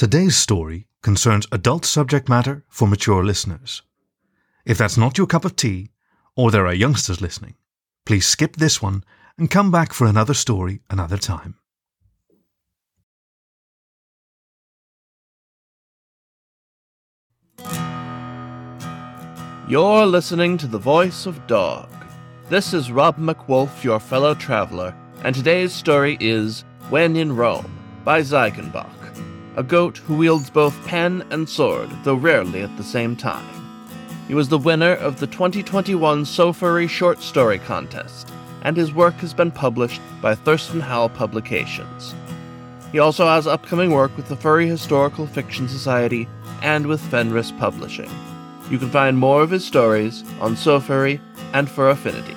Today's story concerns adult subject matter for mature listeners. If that's not your cup of tea, or there are youngsters listening, please skip this one and come back for another story another time. You're listening to the voice of Dog. This is Rob MacWolf, your fellow traveler, and today's story is When in Rome by Ziegenbock, a goat who wields both pen and sword, though rarely at the same time. He was the winner of the 2021 SoFurry Short Story Contest, and his work has been published by Thurston Howl Publications. He also has upcoming work with the Furry Historical Fiction Society and with Fenris Publishing. You can find more of his stories on SoFurry and Fur Affinity.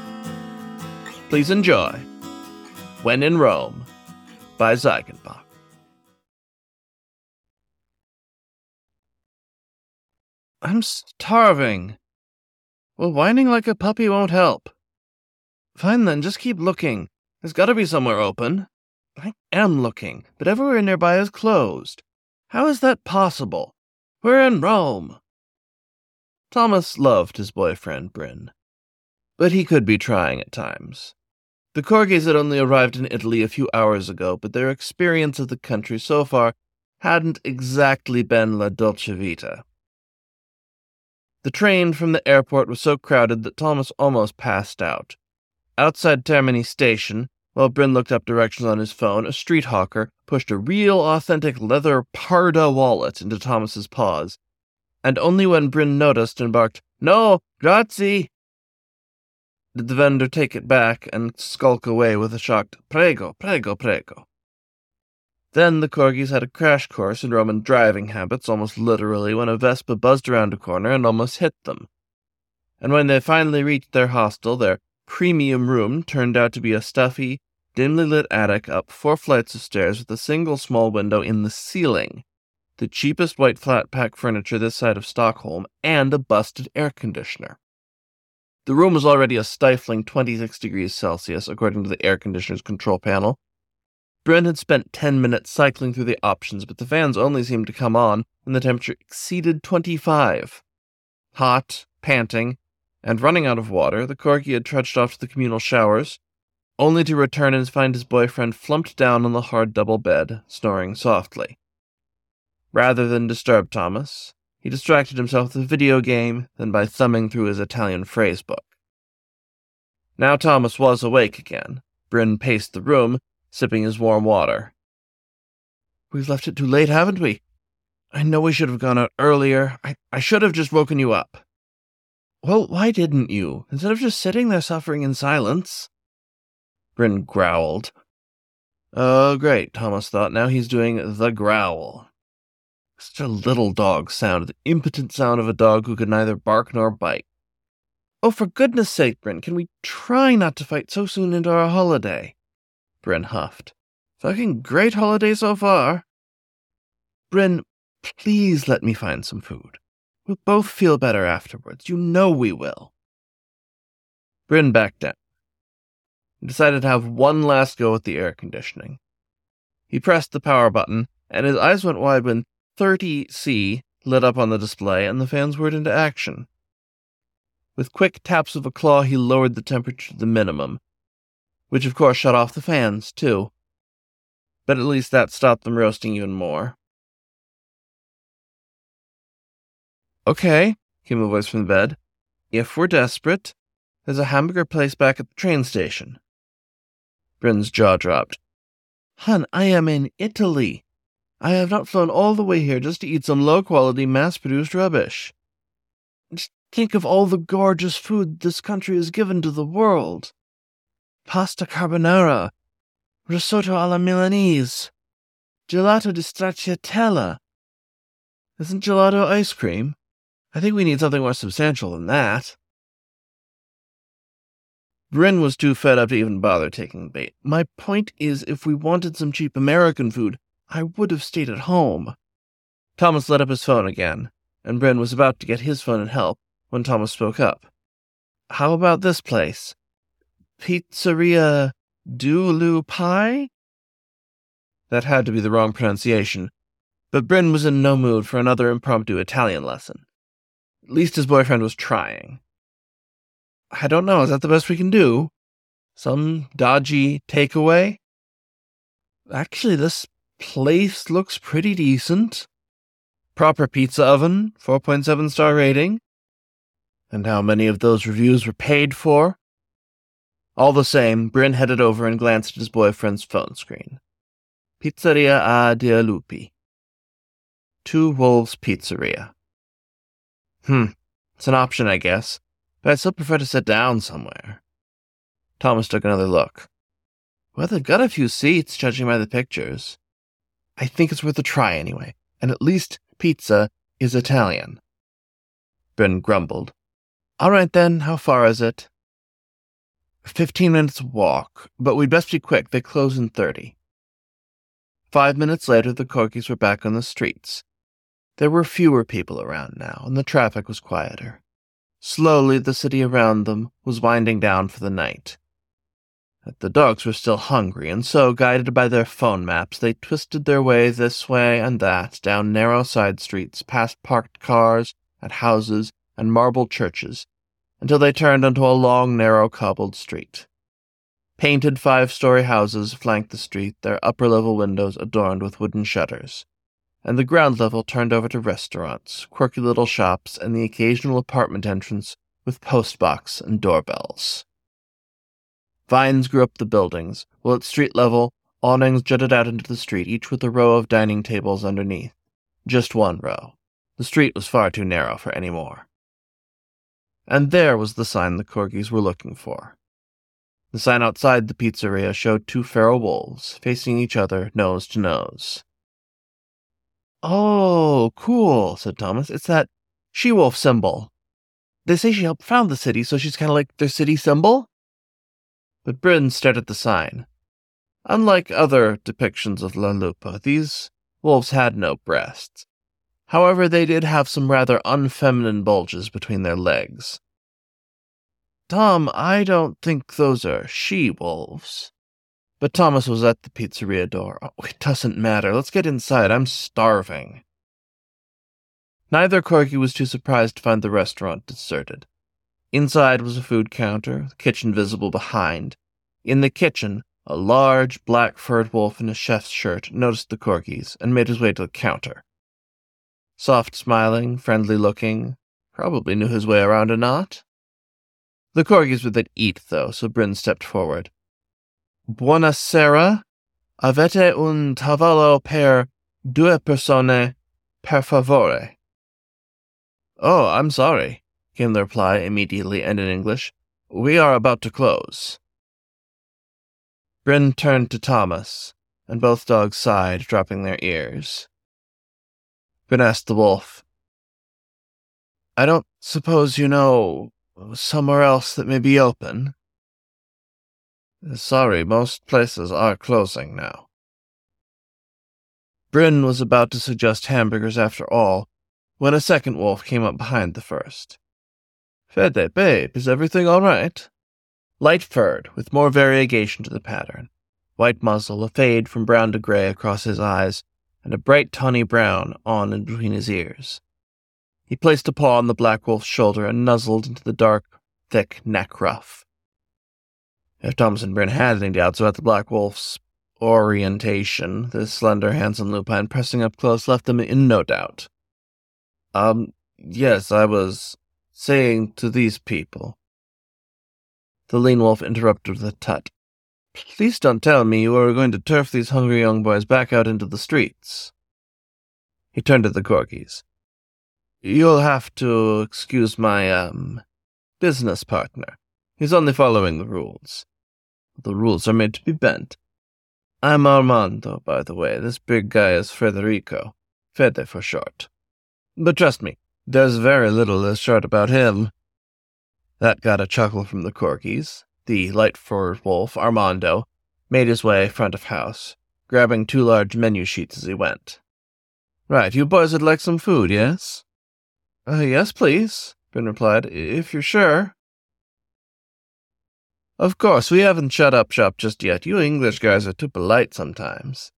Please enjoy When in Rome by Ziegenbock. I'm starving. Well, whining like a puppy won't help. Fine then, just keep looking. There's gotta be somewhere open. I am looking, but everywhere nearby is closed. How is that possible? We're in Rome. Thomas loved his boyfriend, Bryn. But he could be trying at times. The Corgis had only arrived in Italy a few hours ago, but their experience of the country so far hadn't exactly been la dolce vita. The train from the airport was so crowded that Thomas almost passed out. Outside Termini station, while Bryn looked up directions on his phone, a street hawker pushed a real authentic leather Parda wallet into Thomas's paws and only when Bryn noticed and barked, No, grazie, did the vendor take it back and skulk away with a shocked, Prego, prego, prego. Then the corgis had a crash course in Roman driving habits, almost literally, when a Vespa buzzed around a corner and almost hit them. And when they finally reached their hostel, their premium room turned out to be a stuffy, dimly lit attic up four flights of stairs with a single small window in the ceiling the cheapest white flat pack furniture this side of Stockholm, and a busted air conditioner. The room was already a stifling 26 degrees Celsius, according to the air conditioner's control panel. Bryn had spent 10 minutes cycling through the options, but the fans only seemed to come on when the temperature exceeded 25. Hot, panting, and running out of water, the corgi had trudged off to the communal showers, only to return and find his boyfriend flumped down on the hard double bed, snoring softly. Rather than disturb Thomas, he distracted himself with a video game, then by thumbing through his Italian phrase book. Now Thomas was awake again. Bryn paced the room, sipping his warm water. We've left it too late, haven't we? I know we should have gone out earlier. I, I should have just woken you up. Well, why didn't you, instead of just sitting there suffering in silence? Bryn growled. Oh, great, Thomas thought. Now he's doing the growl. Such a little dog sound, the impotent sound of a dog who could neither bark nor bite. Oh, for goodness sake, Bryn, can we try not to fight so soon into our holiday? Bryn huffed. Fucking great holiday so far. Bryn, please let me find some food. We'll both feel better afterwards. You know we will. Bryn backed down. He decided to have one last go at the air conditioning. He pressed the power button, and his eyes went wide when 30C lit up on the display, and the fans went into action. With quick taps of a claw, he lowered the temperature to the minimum, which of course shut off the fans, too. But at least that stopped them roasting even more. Okay, came a voice from the bed. If we're desperate, there's a hamburger place back at the train station. Bryn's jaw dropped. Hun, I am in Italy. I have not flown all the way here just to eat some low quality, mass produced rubbish. Just think of all the gorgeous food this country has given to the world pasta carbonara, risotto alla Milanese, gelato di stracciatella. Isn't gelato ice cream? I think we need something more substantial than that. Bryn was too fed up to even bother taking bait. My point is, if we wanted some cheap American food, I would have stayed at home. Thomas lit up his phone again, and Bryn was about to get his phone and help when Thomas spoke up. How about this place? Pizzeria Dulu Pie? That had to be the wrong pronunciation. But Bryn was in no mood for another impromptu Italian lesson. At least his boyfriend was trying. I don't know, is that the best we can do? Some dodgy takeaway? Actually, this place looks pretty decent. Proper pizza oven, 4.7 star rating. And how many of those reviews were paid for? All the same, Bryn headed over and glanced at his boyfriend's phone screen. Pizzeria a Due Lupi. Two Wolves Pizzeria. Hmm, it's an option, I guess, but I'd still prefer to sit down somewhere. Thomas took another look. Well, they've got a few seats, judging by the pictures. I think it's worth a try anyway, and at least pizza is Italian. Ben grumbled. All right then, how far is it? Fifteen minutes walk, but we'd best be quick. They close in thirty. Five minutes later, the Corgis were back on the streets. There were fewer people around now, and the traffic was quieter. Slowly, the city around them was winding down for the night. But The dogs were still hungry, and so, guided by their phone maps, they twisted their way this way and that down narrow side streets, past parked cars and houses and marble churches, until they turned onto a long, narrow, cobbled street. Painted five story houses flanked the street, their upper level windows adorned with wooden shutters, and the ground level turned over to restaurants, quirky little shops, and the occasional apartment entrance with postbox and doorbells. Vines grew up the buildings, while at street level, awnings jutted out into the street, each with a row of dining tables underneath. Just one row. The street was far too narrow for any more. And there was the sign the corgis were looking for. The sign outside the pizzeria showed two feral wolves, facing each other nose to nose. Oh, cool, said Thomas. It's that she wolf symbol. They say she helped found the city, so she's kind of like their city symbol? But Bryn stared at the sign. Unlike other depictions of La Lupa, these wolves had no breasts. However, they did have some rather unfeminine bulges between their legs. Tom, I don't think those are she wolves. But Thomas was at the pizzeria door. Oh, it doesn't matter. Let's get inside. I'm starving. Neither Corgi was too surprised to find the restaurant deserted. Inside was a food counter, the kitchen visible behind. In the kitchen, a large, black furred wolf in a chef's shirt noticed the corgis and made his way to the counter. Soft smiling, friendly looking, probably knew his way around a knot. The corgis would then eat, though, so Bryn stepped forward. Buonasera. Avete un tavolo per due persone, per favore. Oh, I'm sorry came the reply immediately and in English. We are about to close. Bryn turned to Thomas, and both dogs sighed, dropping their ears. Asked the wolf, I don't suppose you know somewhere else that may be open? Sorry, most places are closing now. Bryn was about to suggest hamburgers after all, when a second wolf came up behind the first. Fede, babe, is everything all right? Light furred, with more variegation to the pattern. White muzzle, a fade from brown to gray across his eyes, and a bright tawny brown on and between his ears. He placed a paw on the black wolf's shoulder and nuzzled into the dark, thick neck ruff. If Thomas and Bryn had any doubts about the black wolf's orientation, the slender, handsome lupine pressing up close left them in no doubt. Um, yes, I was saying to these people. The lean wolf interrupted with a tut. Please don't tell me you are going to turf these hungry young boys back out into the streets. He turned to the corgis. You'll have to excuse my, um, business partner. He's only following the rules. The rules are made to be bent. I'm Armando, by the way. This big guy is Federico. Fede for short. But trust me, there's very little that's short about him. That got a chuckle from the corgis. The light-furred wolf, Armando, made his way front of house, grabbing two large menu sheets as he went. Right, you boys would like some food, yes? Uh, yes, please, Bryn replied, if you're sure. Of course, we haven't shut up shop just yet. You English guys are too polite sometimes.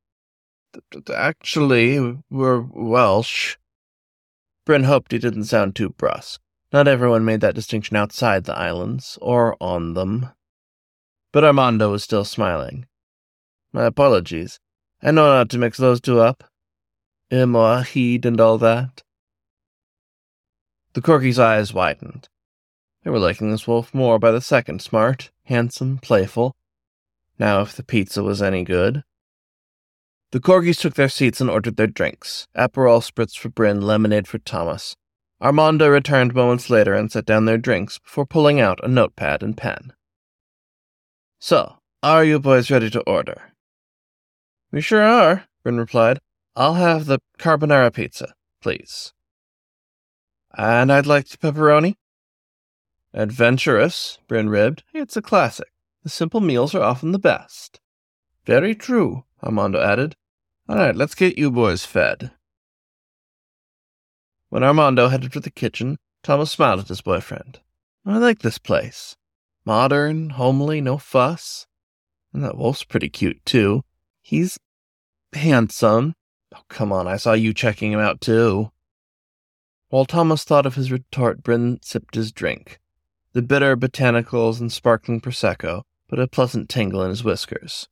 Actually, we're Welsh. Bryn hoped he didn't sound too brusque. Not everyone made that distinction outside the islands, or on them. But Armando was still smiling. My apologies. I know not to mix those two up. Or and all that. The Corgi's eyes widened. They were liking this wolf more by the second, smart, handsome, playful. Now, if the pizza was any good. The Corgis took their seats and ordered their drinks Aperol spritz for Bryn, lemonade for Thomas. Armando returned moments later and set down their drinks before pulling out a notepad and pen. So, are you boys ready to order? We sure are, Bryn replied. I'll have the carbonara pizza, please. And I'd like the pepperoni. Adventurous, Bryn ribbed. It's a classic. The simple meals are often the best. Very true, Armando added. All right, let's get you boys fed. When Armando headed for the kitchen, Thomas smiled at his boyfriend. I like this place. Modern, homely, no fuss. And that wolf's pretty cute, too. He's handsome. Oh, come on, I saw you checking him out, too. While Thomas thought of his retort, Bryn sipped his drink. The bitter botanicals and sparkling Prosecco put a pleasant tingle in his whiskers.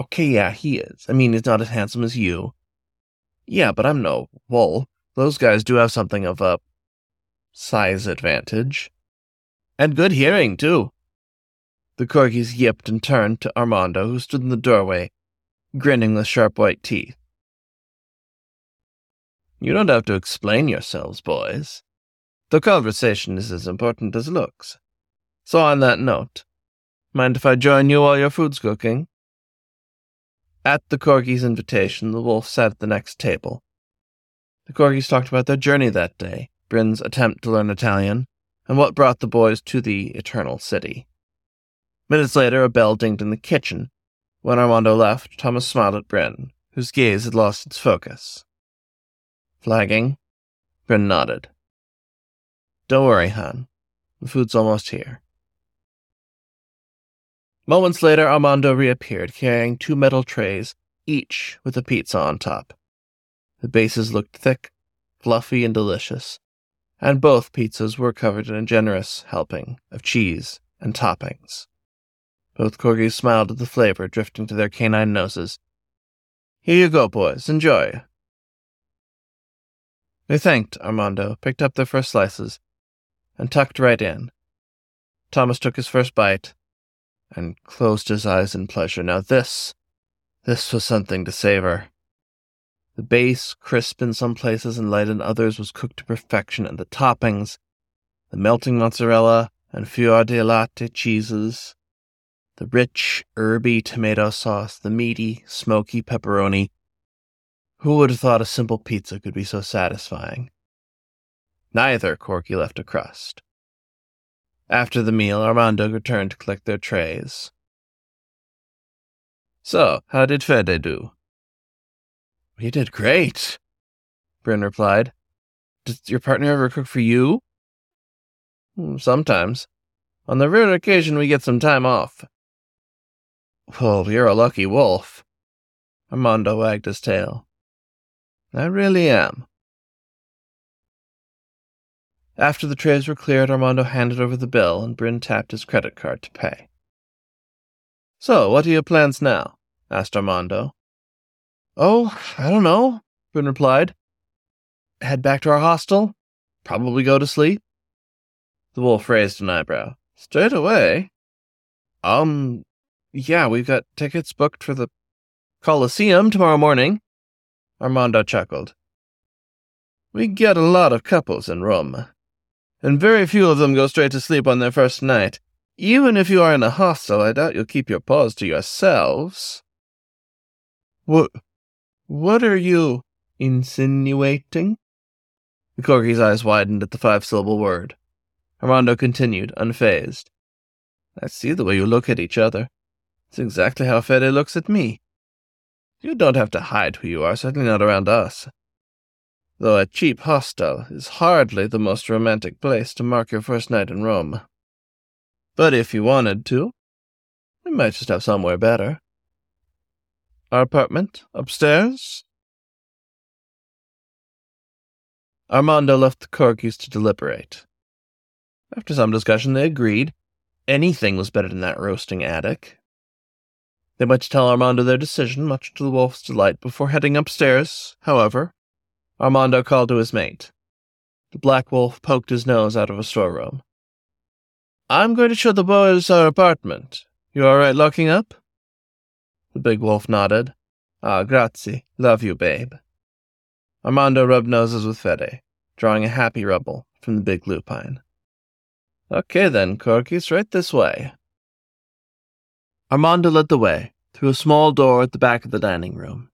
Okay, yeah, he is. I mean, he's not as handsome as you. Yeah, but I'm no wolf. Those guys do have something of a size advantage. And good hearing, too. The corgis yipped and turned to Armando, who stood in the doorway, grinning with sharp white teeth. You don't have to explain yourselves, boys. The conversation is as important as looks. So, on that note, mind if I join you while your food's cooking? At the Corgi's invitation, the wolf sat at the next table. The Corgis talked about their journey that day, Bryn's attempt to learn Italian, and what brought the boys to the Eternal City. Minutes later, a bell dinged in the kitchen. When Armando left, Thomas smiled at Bryn, whose gaze had lost its focus. Flagging? Bryn nodded. Don't worry, Han. The food's almost here. Moments later, Armando reappeared, carrying two metal trays, each with a pizza on top. The bases looked thick, fluffy, and delicious, and both pizzas were covered in a generous helping of cheese and toppings. Both corgis smiled at the flavor drifting to their canine noses. Here you go, boys. Enjoy. They thanked Armando, picked up their first slices, and tucked right in. Thomas took his first bite, and closed his eyes in pleasure. Now this, this was something to savor. The base, crisp in some places and light in others, was cooked to perfection, and the toppings, the melting mozzarella and fior di latte cheeses, the rich, herby tomato sauce, the meaty, smoky pepperoni. Who would have thought a simple pizza could be so satisfying? Neither Corgi left a crust. After the meal, Armando returned to collect their trays. So, how did Fede do? He did great, Bryn replied. Does your partner ever cook for you? Hmm, sometimes. On the rare occasion we get some time off. Well, you're a lucky wolf. Armando wagged his tail. I really am. After the trays were cleared, Armando handed over the bill, and Bryn tapped his credit card to pay. So, what are your plans now? asked Armando. Oh, I don't know, Bryn replied. Head back to our hostel? Probably go to sleep? The wolf raised an eyebrow. Straight away? Um, yeah, we've got tickets booked for the Colosseum tomorrow morning. Armando chuckled. We get a lot of couples in Rome and very few of them go straight to sleep on their first night. Even if you are in a hostel, I doubt you'll keep your paws to yourselves. What? What are you insinuating? Corgi's eyes widened at the five syllable word. Armando continued, unfazed. I see the way you look at each other. It's exactly how Fede looks at me. You don't have to hide who you are, certainly not around us though a cheap hostel is hardly the most romantic place to mark your first night in Rome. But if you wanted to, we might just have somewhere better. Our apartment? Upstairs? Armando left the corgis to deliberate. After some discussion, they agreed. Anything was better than that roasting attic. They went to tell Armando their decision, much to the wolf's delight. Before heading upstairs, however, Armando called to his mate. The black wolf poked his nose out of a storeroom. I'm going to show the boys our apartment. You all right locking up? The big wolf nodded. Ah, grazie. Love you, babe. Armando rubbed noses with Fede, drawing a happy rubble from the big lupine. Okay then, Corgis, right this way. Armando led the way through a small door at the back of the dining room.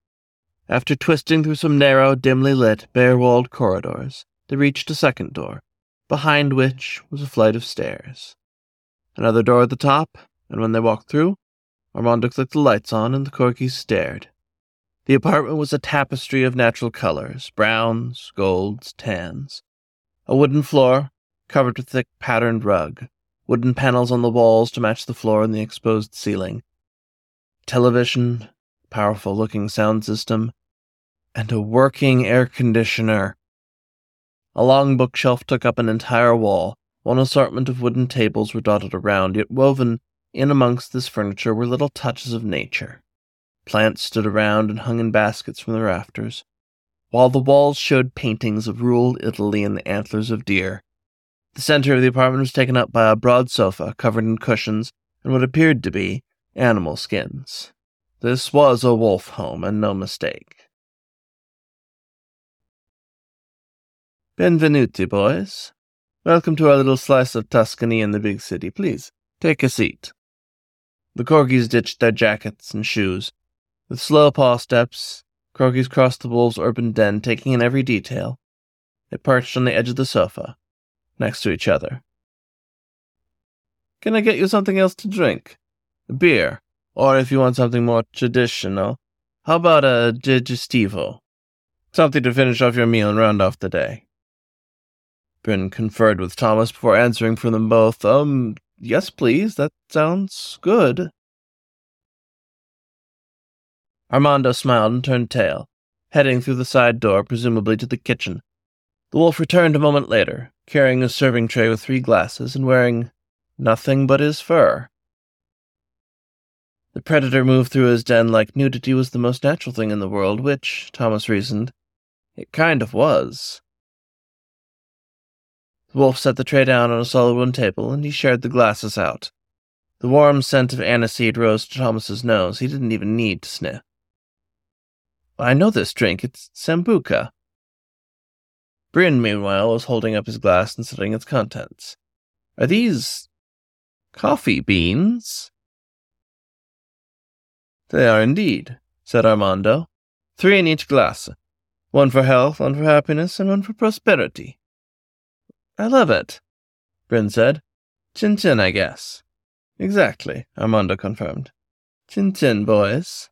After twisting through some narrow, dimly lit, bare walled corridors, they reached a second door, behind which was a flight of stairs. Another door at the top, and when they walked through, Armando clicked the lights on and the corgis stared. The apartment was a tapestry of natural colors browns, golds, tans. A wooden floor, covered with thick patterned rug, wooden panels on the walls to match the floor and the exposed ceiling, television, powerful looking sound system, and a working air conditioner. A long bookshelf took up an entire wall, one assortment of wooden tables were dotted around, yet woven in amongst this furniture were little touches of nature. Plants stood around and hung in baskets from the rafters, while the walls showed paintings of rural Italy and the antlers of deer. The center of the apartment was taken up by a broad sofa covered in cushions and what appeared to be animal skins. This was a wolf home, and no mistake. Benvenuti, boys. Welcome to our little slice of Tuscany in the big city. Please, take a seat. The corgis ditched their jackets and shoes. With slow paw steps, corgis crossed the wolves' urban den, taking in every detail. They perched on the edge of the sofa, next to each other. Can I get you something else to drink? A beer, or if you want something more traditional, how about a digestivo? Something to finish off your meal and round off the day. Bryn conferred with Thomas before answering for them both. Um, yes, please. That sounds good. Armando smiled and turned tail, heading through the side door, presumably to the kitchen. The wolf returned a moment later, carrying a serving tray with three glasses and wearing nothing but his fur. The predator moved through his den like nudity was the most natural thing in the world, which, Thomas reasoned, it kind of was. The wolf set the tray down on a solid wooden table, and he shared the glasses out. The warm scent of aniseed rose to Thomas's nose. He didn't even need to sniff. I know this drink. It's Sambuca. Bryn, meanwhile, was holding up his glass and studying its contents. Are these coffee beans? They are indeed, said Armando. Three in each glass. One for health, one for happiness, and one for prosperity. I love it, Bryn said. Chin chin, I guess. Exactly, Armando confirmed. Chin chin, boys.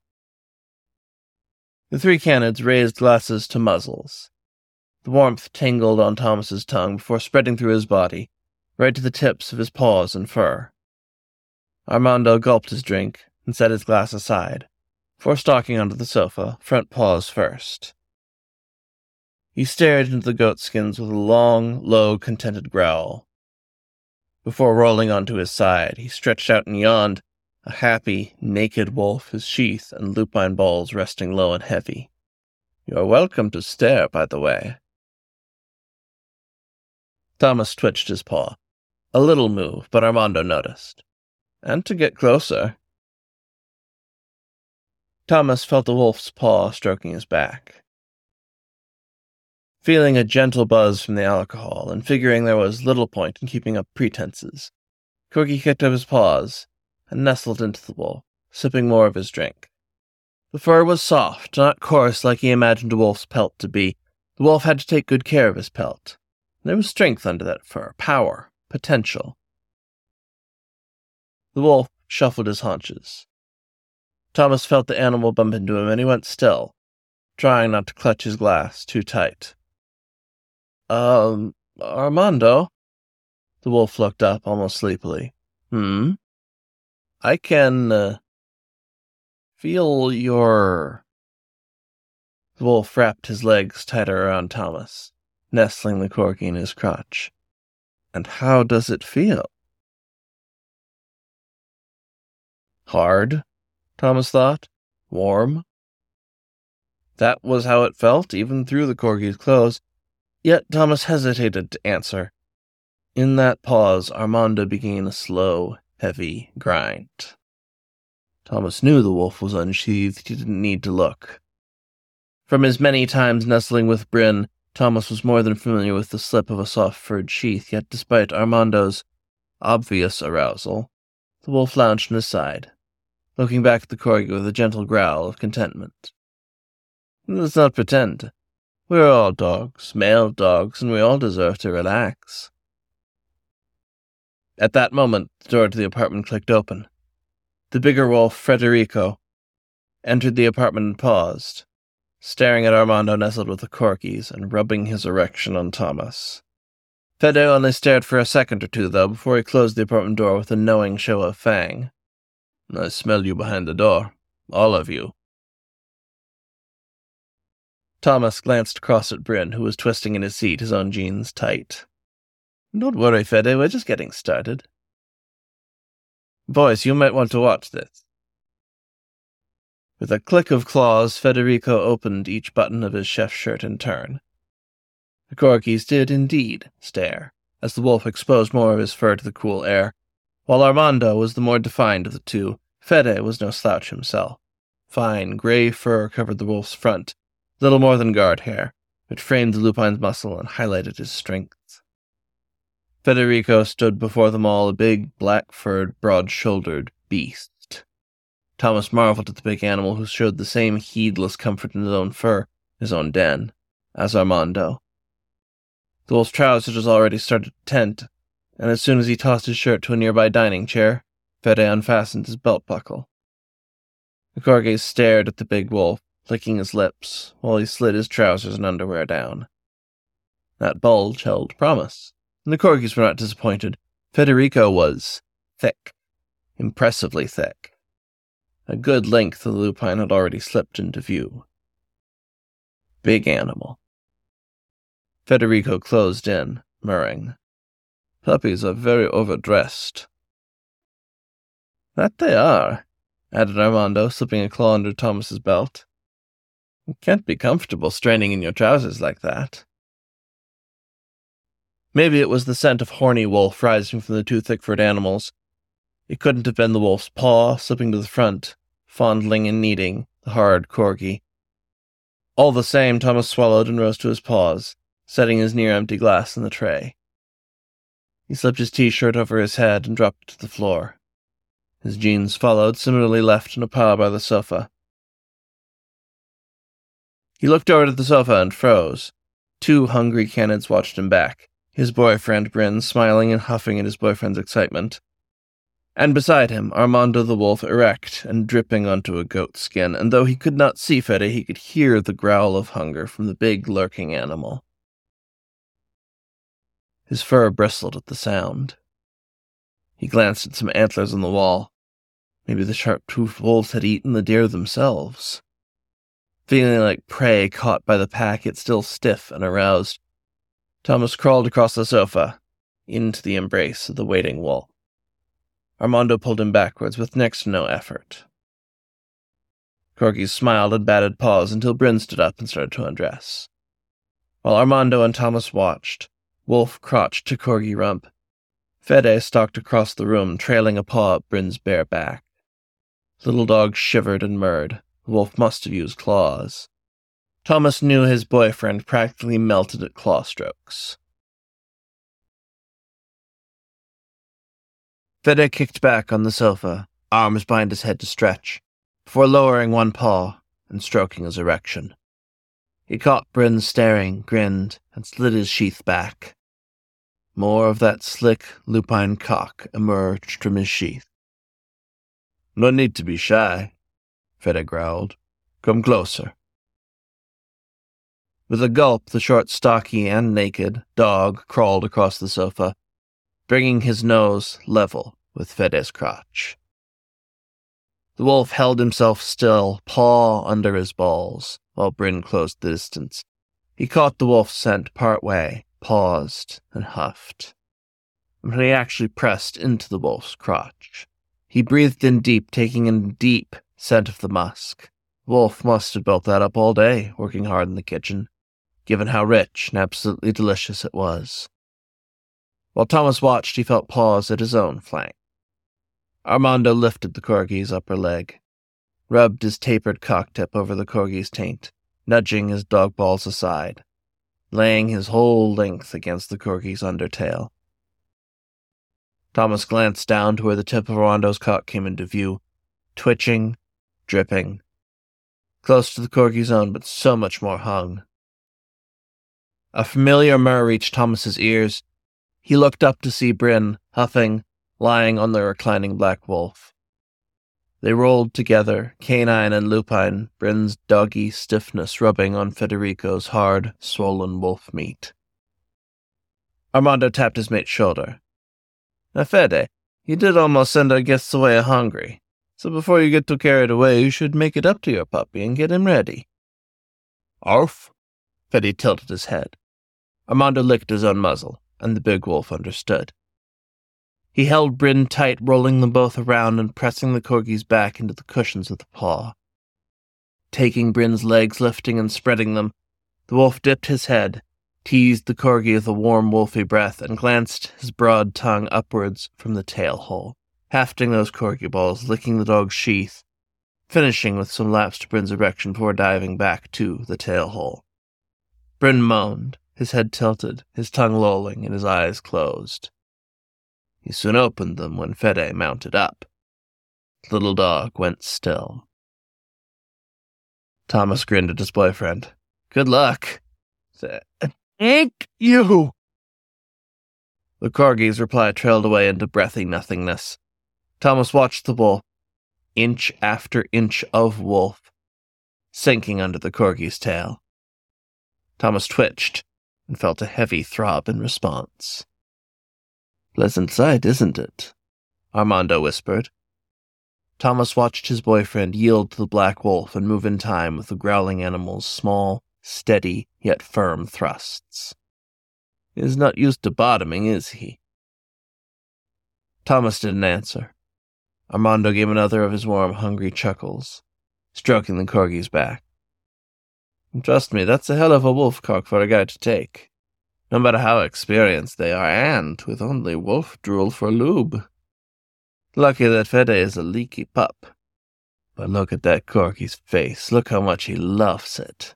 The three canids raised glasses to muzzles. The warmth tingled on Thomas's tongue before spreading through his body, right to the tips of his paws and fur. Armando gulped his drink and set his glass aside, before stalking onto the sofa, front paws first. He stared into the goatskins with a long, low, contented growl. Before rolling onto his side, he stretched out and yawned, a happy, naked wolf, his sheath and lupine balls resting low and heavy. You're welcome to stare, by the way. Thomas twitched his paw. A little move, but Armando noticed. And to get closer. Thomas felt the wolf's paw stroking his back. Feeling a gentle buzz from the alcohol, and figuring there was little point in keeping up pretenses, Corgi kicked up his paws and nestled into the wolf, sipping more of his drink. The fur was soft, not coarse like he imagined a wolf's pelt to be. The wolf had to take good care of his pelt. There was strength under that fur, power, potential. The wolf shuffled his haunches. Thomas felt the animal bump into him, and he went still, trying not to clutch his glass too tight. Um, Armando? The wolf looked up almost sleepily. Hmm? I can, uh, feel your. The wolf wrapped his legs tighter around Thomas, nestling the corgi in his crotch. And how does it feel? Hard, Thomas thought. Warm. That was how it felt, even through the corgi's clothes. Yet Thomas hesitated to answer. In that pause, Armando began a slow, heavy grind. Thomas knew the wolf was unsheathed. He didn't need to look. From his many times nestling with Bryn, Thomas was more than familiar with the slip of a soft furred sheath, yet despite Armando's obvious arousal, the wolf lounged on his side, looking back at the corgi with a gentle growl of contentment. Let's not pretend. We're all dogs, male dogs, and we all deserve to relax. At that moment, the door to the apartment clicked open. The bigger wolf, Federico, entered the apartment and paused, staring at Armando nestled with the corgis and rubbing his erection on Thomas. Fede only stared for a second or two, though, before he closed the apartment door with a knowing show of fang. I smell you behind the door. All of you. Thomas glanced across at Bryn, who was twisting in his seat, his own jeans tight. Don't worry, Fede, we're just getting started. Boys, you might want to watch this. With a click of claws, Federico opened each button of his chef's shirt in turn. The corgis did indeed stare, as the wolf exposed more of his fur to the cool air. While Armando was the more defined of the two, Fede was no slouch himself. Fine, gray fur covered the wolf's front, little more than guard hair, which framed the lupine's muscle and highlighted his strength. Federico stood before them all, a big, black-furred, broad-shouldered beast. Thomas marveled at the big animal who showed the same heedless comfort in his own fur, his own den, as Armando. The wolf's trousers had already started to tent, and as soon as he tossed his shirt to a nearby dining chair, Fede unfastened his belt buckle. The corgi stared at the big wolf, licking his lips, while he slid his trousers and underwear down. That bulge held promise and the corgis were not disappointed. Federico was thick, impressively thick. A good length of the lupine had already slipped into view. Big animal. Federico closed in, murring. Puppies are very overdressed. That they are, added Armando, slipping a claw under Thomas's belt. You can't be comfortable straining in your trousers like that. Maybe it was the scent of horny wolf rising from the two thick furred animals. It couldn't have been the wolf's paw slipping to the front, fondling and kneading the hard corgi. All the same, Thomas swallowed and rose to his paws, setting his near empty glass in the tray. He slipped his t shirt over his head and dropped to the floor. His jeans followed, similarly left in a pile by the sofa. He looked over to the sofa and froze. Two hungry canids watched him back his boyfriend Bryn smiling and huffing at his boyfriend's excitement. And beside him, Armando the wolf erect and dripping onto a goat skin, and though he could not see Fede, he could hear the growl of hunger from the big lurking animal. His fur bristled at the sound. He glanced at some antlers on the wall. Maybe the sharp-toothed wolves had eaten the deer themselves. Feeling like prey caught by the pack, yet still stiff and aroused, Thomas crawled across the sofa, into the embrace of the waiting wolf. Armando pulled him backwards with next to no effort. Corgi smiled and batted paws until Bryn stood up and started to undress. While Armando and Thomas watched, Wolf crouched to Corgi rump. Fede stalked across the room, trailing a paw up Bryn's bare back. Little dog shivered and murred. Wolf must have used claws. Thomas knew his boyfriend practically melted at claw strokes. Fede kicked back on the sofa, arms behind his head to stretch, before lowering one paw and stroking his erection. He caught Bryn staring, grinned, and slid his sheath back. More of that slick, lupine cock emerged from his sheath. No need to be shy, Fede growled. Come closer. With a gulp, the short, stocky, and naked dog crawled across the sofa, bringing his nose level with Fede's crotch. The wolf held himself still, paw under his balls, while Bryn closed the distance. He caught the wolf's scent part way, paused, and huffed. But he actually pressed into the wolf's crotch. He breathed in deep, taking in deep scent of the musk. Wolf must have built that up all day, working hard in the kitchen, given how rich and absolutely delicious it was. While Thomas watched, he felt paws at his own flank. Armando lifted the corgi's upper leg, rubbed his tapered cock tip over the corgi's taint, nudging his dog balls aside, laying his whole length against the corgi's undertail. Thomas glanced down to where the tip of Armando's cock came into view, twitching, dripping, close to the corgi's own, but so much more hung. A familiar murr reached Thomas's ears. He looked up to see Bryn, huffing, lying on the reclining black wolf. They rolled together, canine and lupine, Bryn's doggy stiffness rubbing on Federico's hard, swollen wolf meat. Armando tapped his mate's shoulder. Now, Fede, you did almost send our guests away hungry, so before you get too carried away, you should make it up to your puppy and get him ready. Arf? Fede tilted his head. Armando licked his own muzzle, and the big wolf understood. He held Bryn tight, rolling them both around and pressing the corgi's back into the cushions of the paw. Taking Bryn's legs, lifting and spreading them, the wolf dipped his head, teased the corgi with a warm, wolfy breath, and glanced his broad tongue upwards from the tail hole, hafting those corgi balls, licking the dog's sheath, finishing with some laps to Bryn's erection before diving back to the tail hole. Bryn moaned, his head tilted, his tongue lolling, and his eyes closed. He soon opened them when Fede mounted up. The little dog went still. Thomas grinned at his boyfriend. Good luck. Thank you. The corgi's reply trailed away into breathy nothingness. Thomas watched the bull, inch after inch of wolf, sinking under the corgi's tail. Thomas twitched and felt a heavy throb in response. Pleasant sight, isn't it? Armando whispered. Thomas watched his boyfriend yield to the black wolf and move in time with the growling animal's small, steady, yet firm thrusts. He is not used to bottoming, is he? Thomas didn't answer. Armando gave another of his warm, hungry chuckles, stroking the corgi's back. Trust me, that's a hell of a wolf cock for a guy to take no matter how experienced they are, and with only wolf drool for lube. Lucky that Fede is a leaky pup. But look at that corgi's face. Look how much he loves it.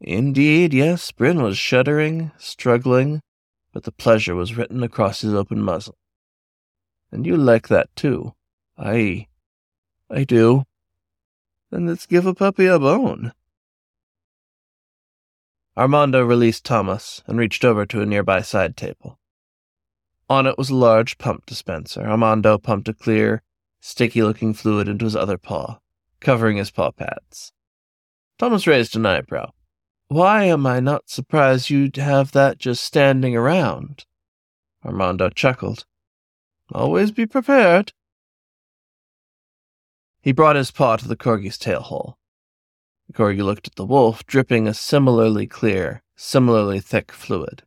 Indeed, yes, Bryn was shuddering, struggling, but the pleasure was written across his open muzzle. And you like that too. I. I do. Then let's give a puppy a bone. Armando released Thomas and reached over to a nearby side table. On it was a large pump dispenser. Armando pumped a clear, sticky looking fluid into his other paw, covering his paw pads. Thomas raised an eyebrow. Why am I not surprised you'd have that just standing around? Armando chuckled. Always be prepared. He brought his paw to the corgi's tail hole. The corgi looked at the wolf, dripping a similarly clear, similarly thick fluid.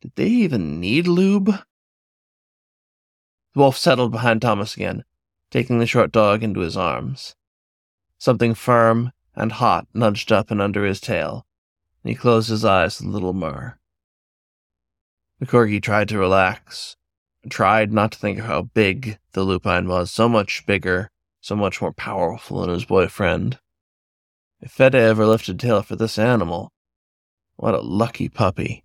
Did they even need lube? The wolf settled behind Thomas again, taking the short dog into his arms. Something firm and hot nudged up and under his tail, and he closed his eyes with a little murr. The corgi tried to relax, tried not to think of how big the lupine was, so much bigger, so much more powerful than his boyfriend. If Fede ever lifted tail for this animal, what a lucky puppy.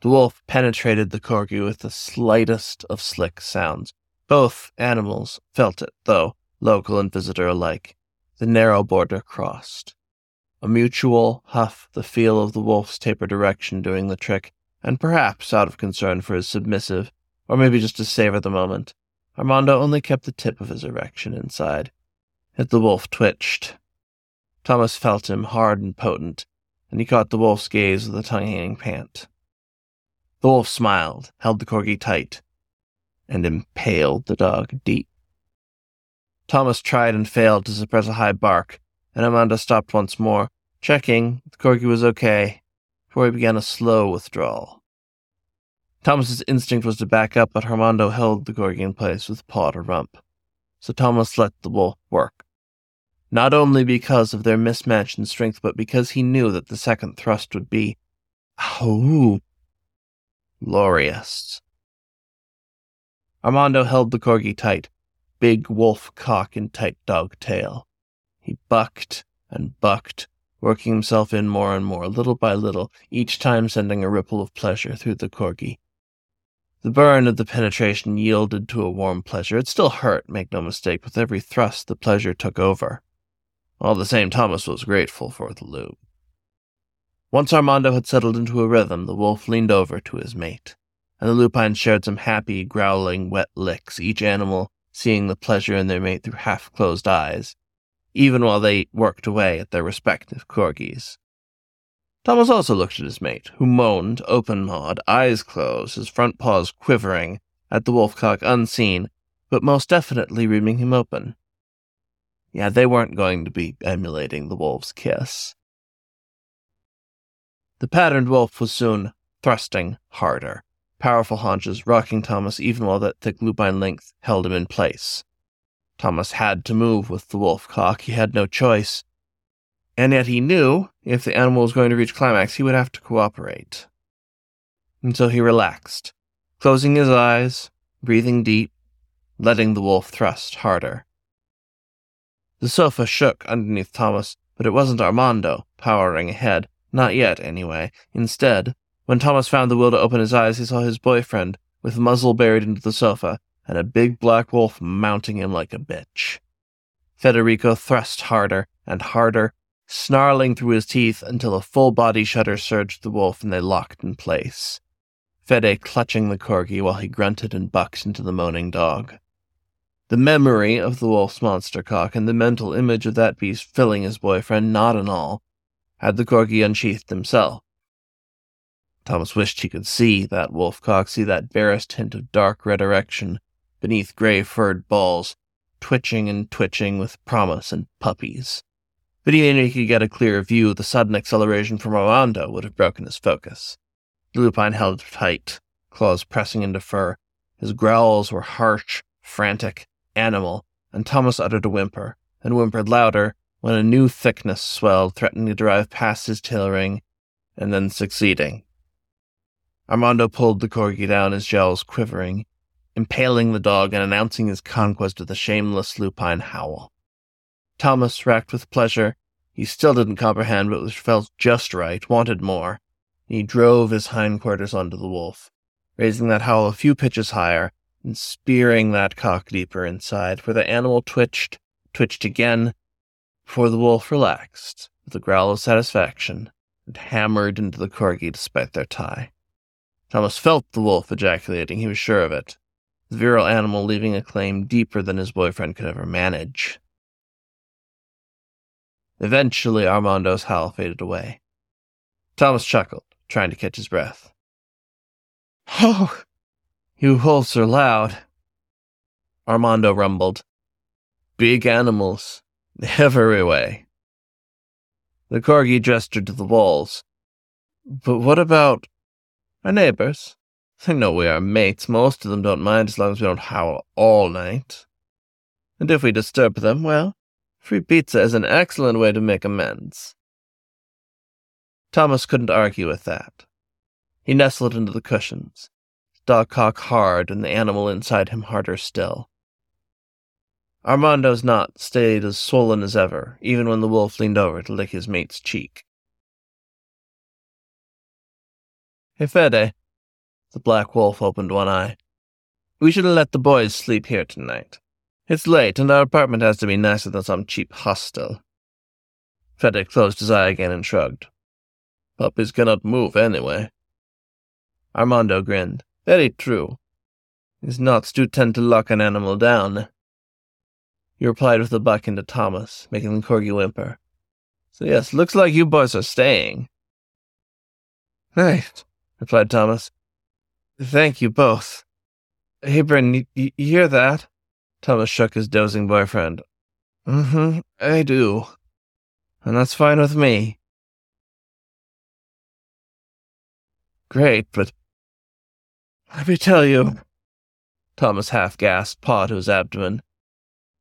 The wolf penetrated the corgi with the slightest of slick sounds. Both animals felt it, though, local and visitor alike. The narrow border crossed. A mutual huff, the feel of the wolf's taper direction doing the trick, and perhaps out of concern for his submissive, or maybe just to savor the moment, Armando only kept the tip of his erection inside. Yet the wolf twitched. Thomas felt him hard and potent, and he caught the wolf's gaze with a tongue hanging pant. The wolf smiled, held the corgi tight, and impaled the dog deep. Thomas tried and failed to suppress a high bark, and Armando stopped once more, checking the corgi was okay, before he began a slow withdrawal. Thomas's instinct was to back up, but Armando held the corgi in place with paw to rump. So Thomas let the wolf work. Not only because of their mismatch in strength, but because he knew that the second thrust would be, oh, glorious. Armando held the corgi tight, big wolf cock and tight dog tail. He bucked and bucked, working himself in more and more, little by little, each time sending a ripple of pleasure through the corgi. The burn of the penetration yielded to a warm pleasure. It still hurt, make no mistake, with every thrust the pleasure took over. All the same, Thomas was grateful for the lube. Once Armando had settled into a rhythm, the wolf leaned over to his mate, and the lupine shared some happy, growling, wet licks, each animal seeing the pleasure in their mate through half closed eyes, even while they worked away at their respective corgis. Thomas also looked at his mate, who moaned, open mawed, eyes closed, his front paws quivering, at the wolfcock unseen, but most definitely reaming him open. Yeah, they weren't going to be emulating the wolf's kiss. The patterned wolf was soon thrusting harder, powerful haunches rocking Thomas even while that thick lupine length held him in place. Thomas had to move with the wolf cock, he had no choice. And yet he knew if the animal was going to reach climax, he would have to cooperate. And so he relaxed, closing his eyes, breathing deep, letting the wolf thrust harder. The sofa shook underneath Thomas, but it wasn't Armando powering ahead, not yet, anyway. Instead, when Thomas found the will to open his eyes, he saw his boyfriend, with muzzle buried into the sofa, and a big black wolf mounting him like a bitch. Federico thrust harder and harder, snarling through his teeth until a full body shudder surged the wolf and they locked in place. Fede clutching the corgi while he grunted and bucked into the moaning dog. The memory of the wolf's monster cock and the mental image of that beast filling his boyfriend, knot and all, had the corgi unsheathed himself. Thomas wished he could see that wolf cock, see that barest hint of dark red erection beneath gray furred balls, twitching and twitching with promise and puppies. But even if he could get a clearer view, the sudden acceleration from Armando would have broken his focus. The lupine held tight, claws pressing into fur. His growls were harsh, frantic, animal, and Thomas uttered a whimper, and whimpered louder when a new thickness swelled, threatening to drive past his tail ring, and then succeeding. Armando pulled the corgi down, his jowls quivering, impaling the dog and announcing his conquest with a shameless lupine howl. Thomas, racked with pleasure, he still didn't comprehend but which felt just right, wanted more. He drove his hindquarters onto the wolf, raising that howl a few pitches higher and spearing that cock deeper inside, where the animal twitched, twitched again, before the wolf relaxed with a growl of satisfaction and hammered into the corgi despite their tie. Thomas felt the wolf ejaculating, he was sure of it, virile animal leaving a claim deeper than his boyfriend could ever manage. Eventually, Armando's howl faded away. Thomas chuckled, trying to catch his breath. Oh, you wolves are loud. Armando rumbled. Big animals. Every way. The corgi gestured to the walls. But what about our neighbors? They know we are mates. Most of them don't mind as long as we don't howl all night. And if we disturb them, well, free pizza is an excellent way to make amends. Thomas couldn't argue with that. He nestled into the cushions, dog cock hard and the animal inside him harder still. Armando's knot stayed as swollen as ever, even when the wolf leaned over to lick his mate's cheek. Hey, Fede. The black wolf opened one eye. We should have let the boys sleep here tonight. It's late, and our apartment has to be nicer than some cheap hostel. Fede closed his eye again and shrugged. Puppies cannot move anyway. Armando grinned. Very true. His knots do tend to lock an animal down. He replied with a buck into Thomas, making the corgi whimper. So yes, looks like you boys are staying. Right, replied Thomas. Thank you both. Hey, Bryn, you, you hear that? Thomas shook his dozing boyfriend. Mm-hmm, I do. And that's fine with me. Great, but let me tell you. Thomas half gasped, paw to his abdomen.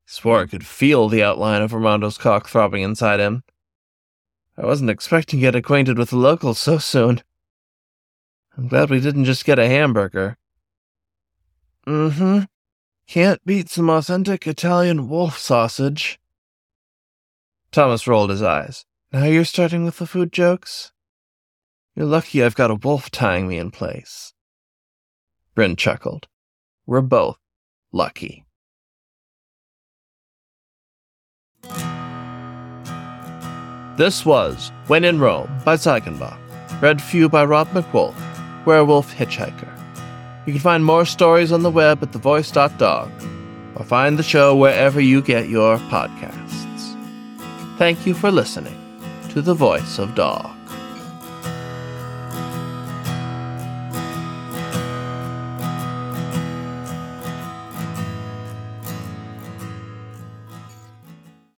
Swore he could feel the outline of Armando's cock throbbing inside him. I wasn't expecting to get acquainted with the locals so soon. I'm glad we didn't just get a hamburger. Mm-hmm. Can't beat some authentic Italian wolf sausage. Thomas rolled his eyes. Now you're starting with the food jokes? You're lucky I've got a wolf tying me in place. Bryn chuckled. We're both lucky. This was When in Rome by Ziegenbock, read for you by Rob MacWolf, Werewolf Hitchhiker. You can find more stories on the web at thevoice.dog or find the show wherever you get your podcasts. Thank you for listening to The Voice of Dog.